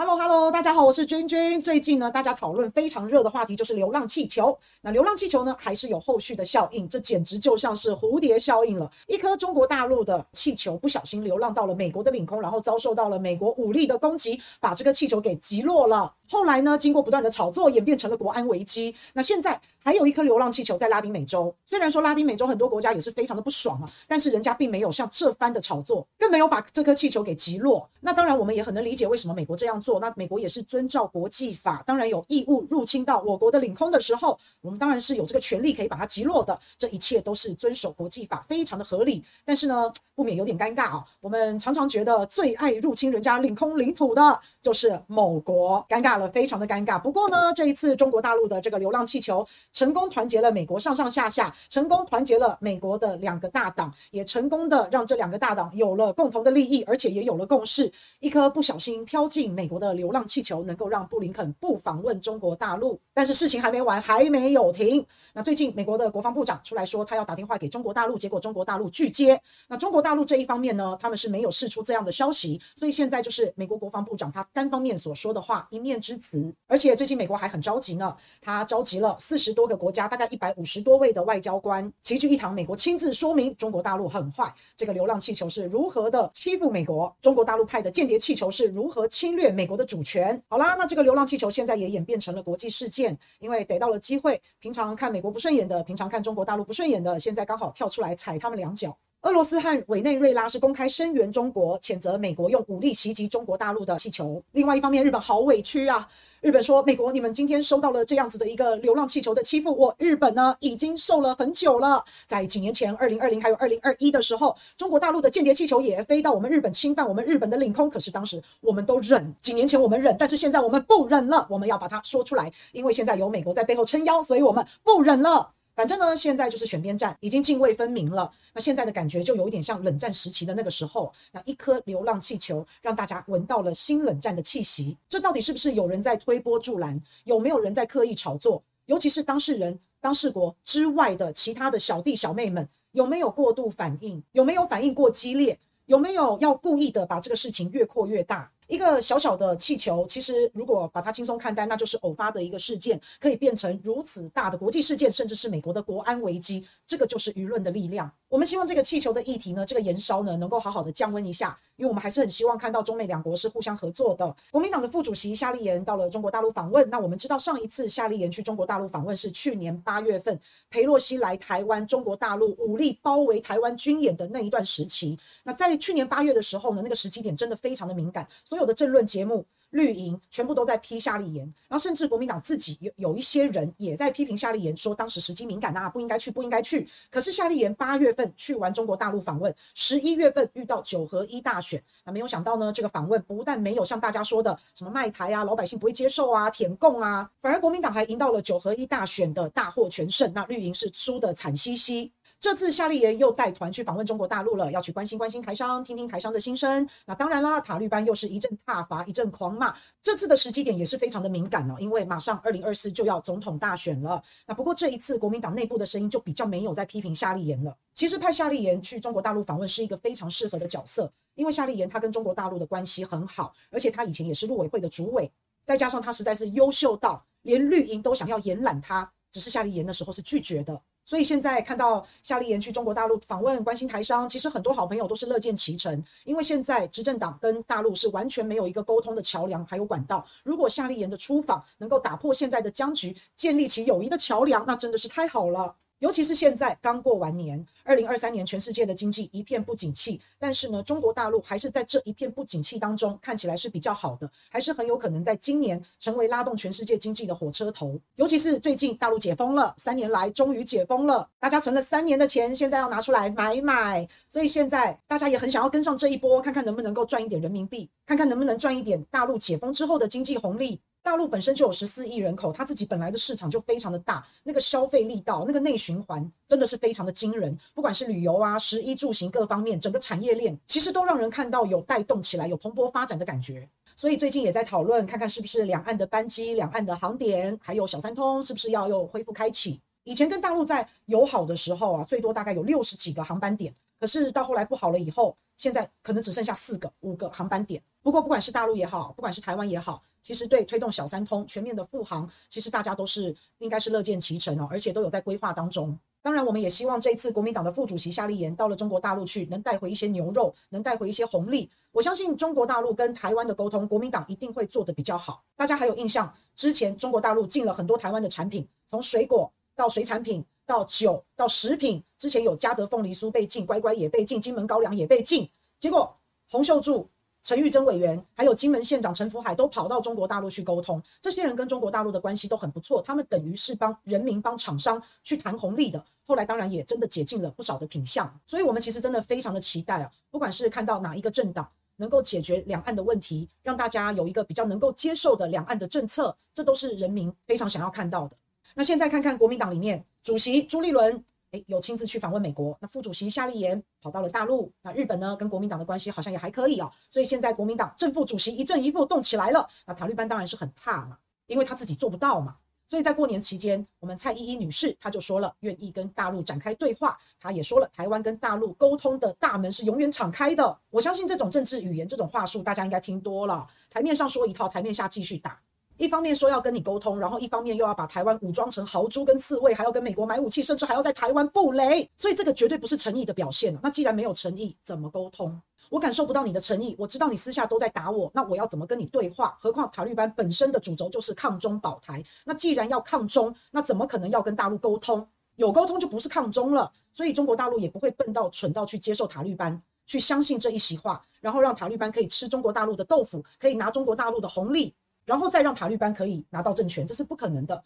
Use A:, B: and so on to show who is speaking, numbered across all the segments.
A: Hello Hello，大家好，我是君君。最近呢，大家讨论非常热的话题就是流浪气球。那流浪气球呢，还是有后续的效应，这简直就像是蝴蝶效应了。一颗中国大陆的气球不小心流浪到了美国的领空，然后遭受到了美国武力的攻击，把这个气球给击落了。后来呢，经过不断的炒作，演变成了国安危机。那现在还有一颗流浪气球在拉丁美洲，虽然说拉丁美洲很多国家也是非常的不爽啊，但是人家并没有像这番的炒作，更没有把这颗气球给击落。那当然，我们也很能理解为什么美国这样做。那美国也是遵照国际法，当然有义务入侵到我国的领空的时候，我们当然是有这个权利可以把它击落的。这一切都是遵守国际法，非常的合理。但是呢，不免有点尴尬啊。我们常常觉得最爱入侵人家领空领土的就是某国，尴尬非常的尴尬。不过呢，这一次中国大陆的这个流浪气球成功团结了美国上上下下，成功团结了美国的两个大党，也成功的让这两个大党有了共同的利益，而且也有了共识。一颗不小心飘进美国的流浪气球，能够让布林肯不访问中国大陆。但是事情还没完，还没有停。那最近美国的国防部长出来说，他要打电话给中国大陆，结果中国大陆拒接。那中国大陆这一方面呢，他们是没有释出这样的消息，所以现在就是美国国防部长他单方面所说的话，一面之词，而且。最近美国还很着急呢，他召集了四十多个国家，大概一百五十多位的外交官齐聚一堂，美国亲自说明中国大陆很坏，这个流浪气球是如何的欺负美国，中国大陆派的间谍气球是如何侵略美国的主权。好啦，那这个流浪气球现在也演变成了国际事件，因为逮到了机会，平常看美国不顺眼的，平常看中国大陆不顺眼的，现在刚好跳出来踩他们两脚。俄罗斯和委内瑞拉是公开声援中国，谴责美国用武力袭击中国大陆的气球。另外一方面，日本好委屈啊！日本说，美国你们今天收到了这样子的一个流浪气球的欺负，我日本呢已经受了很久了。在几年前，二零二零还有二零二一的时候，中国大陆的间谍气球也飞到我们日本，侵犯我们日本的领空。可是当时我们都忍，几年前我们忍，但是现在我们不忍了，我们要把它说出来，因为现在有美国在背后撑腰，所以我们不忍了。反正呢，现在就是选边站，已经泾渭分明了。那现在的感觉就有一点像冷战时期的那个时候，那一颗流浪气球让大家闻到了新冷战的气息。这到底是不是有人在推波助澜？有没有人在刻意炒作？尤其是当事人、当事国之外的其他的小弟小妹们，有没有过度反应？有没有反应过激烈？有没有要故意的把这个事情越扩越大？一个小小的气球，其实如果把它轻松看待，那就是偶发的一个事件，可以变成如此大的国际事件，甚至是美国的国安危机。这个就是舆论的力量。我们希望这个气球的议题呢，这个延烧呢，能够好好的降温一下，因为我们还是很希望看到中美两国是互相合作的。国民党的副主席夏立言到了中国大陆访问，那我们知道上一次夏立言去中国大陆访问是去年八月份，裴洛西来台湾，中国大陆武力包围台湾军演的那一段时期。那在去年八月的时候呢，那个时机点真的非常的敏感，所有的政论节目。绿营全部都在批夏立言，然后甚至国民党自己有有一些人也在批评夏立言，说当时时机敏感啊，不应该去，不应该去。可是夏立言八月份去完中国大陆访问，十一月份遇到九合一大选，那没有想到呢，这个访问不但没有像大家说的什么卖台啊，老百姓不会接受啊，舔共啊，反而国民党还赢到了九合一大选的大获全胜，那绿营是输得惨兮兮。这次夏立言又带团去访问中国大陆了，要去关心关心台商，听听台商的心声。那当然啦，塔绿班又是一阵挞伐，一阵狂骂。这次的时机点也是非常的敏感哦，因为马上二零二四就要总统大选了。那不过这一次国民党内部的声音就比较没有在批评夏立言了。其实派夏立言去中国大陆访问是一个非常适合的角色，因为夏立言他跟中国大陆的关系很好，而且他以前也是陆委会的主委，再加上他实在是优秀到连绿营都想要延揽他，只是夏立言的时候是拒绝的。所以现在看到夏立言去中国大陆访问，关心台商，其实很多好朋友都是乐见其成。因为现在执政党跟大陆是完全没有一个沟通的桥梁，还有管道。如果夏立言的出访能够打破现在的僵局，建立起友谊的桥梁，那真的是太好了。尤其是现在刚过完年，二零二三年全世界的经济一片不景气，但是呢，中国大陆还是在这一片不景气当中看起来是比较好的，还是很有可能在今年成为拉动全世界经济的火车头。尤其是最近大陆解封了，三年来终于解封了，大家存了三年的钱，现在要拿出来买买，所以现在大家也很想要跟上这一波，看看能不能够赚一点人民币，看看能不能赚一点大陆解封之后的经济红利。大陆本身就有十四亿人口，它自己本来的市场就非常的大，那个消费力道，那个内循环真的是非常的惊人。不管是旅游啊、食衣住行各方面，整个产业链其实都让人看到有带动起来、有蓬勃发展的感觉。所以最近也在讨论，看看是不是两岸的班机、两岸的航点，还有小三通，是不是要又恢复开启？以前跟大陆在友好的时候啊，最多大概有六十几个航班点，可是到后来不好了以后。现在可能只剩下四个、五个航班点。不过，不管是大陆也好，不管是台湾也好，其实对推动小三通全面的复航，其实大家都是应该是乐见其成哦，而且都有在规划当中。当然，我们也希望这一次国民党的副主席夏立言到了中国大陆去，能带回一些牛肉，能带回一些红利。我相信中国大陆跟台湾的沟通，国民党一定会做得比较好。大家还有印象，之前中国大陆进了很多台湾的产品，从水果到水产品到酒到食品，之前有嘉德凤梨酥被禁，乖乖也被禁，金门高粱也被禁。结果洪秀柱。陈玉珍委员还有金门县长陈福海都跑到中国大陆去沟通，这些人跟中国大陆的关系都很不错，他们等于是帮人民、帮厂商去谈红利的。后来当然也真的解禁了不少的品项，所以我们其实真的非常的期待啊，不管是看到哪一个政党能够解决两岸的问题，让大家有一个比较能够接受的两岸的政策，这都是人民非常想要看到的。那现在看看国民党里面主席朱立伦。诶，有亲自去访问美国，那副主席夏立言跑到了大陆，那日本呢，跟国民党的关系好像也还可以哦，所以现在国民党正副主席一正一负动起来了，那塔利班当然是很怕嘛，因为他自己做不到嘛，所以在过年期间，我们蔡依依女士她就说了，愿意跟大陆展开对话，她也说了，台湾跟大陆沟通的大门是永远敞开的，我相信这种政治语言，这种话术，大家应该听多了，台面上说一套，台面下继续打。一方面说要跟你沟通，然后一方面又要把台湾武装成豪猪跟刺猬，还要跟美国买武器，甚至还要在台湾布雷，所以这个绝对不是诚意的表现。那既然没有诚意，怎么沟通？我感受不到你的诚意，我知道你私下都在打我，那我要怎么跟你对话？何况塔利班本身的主轴就是抗中保台，那既然要抗中，那怎么可能要跟大陆沟通？有沟通就不是抗中了。所以中国大陆也不会笨到蠢到去接受塔利班，去相信这一席话，然后让塔利班可以吃中国大陆的豆腐，可以拿中国大陆的红利。然后再让塔利班可以拿到政权，这是不可能的。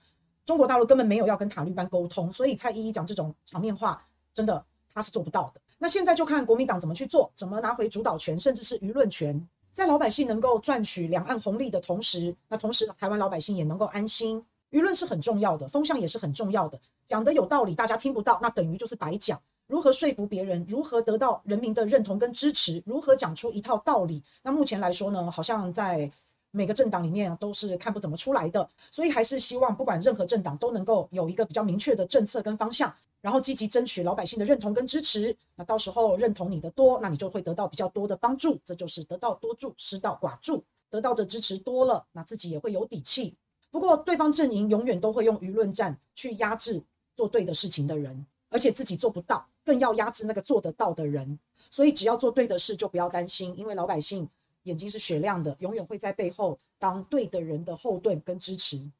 A: 中国大陆根本没有要跟塔利班沟通，所以蔡依依讲这种场面话，真的他是做不到的。那现在就看国民党怎么去做，怎么拿回主导权，甚至是舆论权，在老百姓能够赚取两岸红利的同时，那同时台湾老百姓也能够安心。舆论是很重要的，风向也是很重要的。讲得有道理，大家听不到，那等于就是白讲。如何说服别人？如何得到人民的认同跟支持？如何讲出一套道理？那目前来说呢，好像在。每个政党里面都是看不怎么出来的，所以还是希望不管任何政党都能够有一个比较明确的政策跟方向，然后积极争取老百姓的认同跟支持。那到时候认同你的多，那你就会得到比较多的帮助，这就是得道多助，失道寡助。得到的支持多了，那自己也会有底气。不过对方阵营永远都会用舆论战去压制做对的事情的人，而且自己做不到，更要压制那个做得到的人。所以只要做对的事，就不要担心，因为老百姓。眼睛是雪亮的，永远会在背后当对的人的后盾跟支持。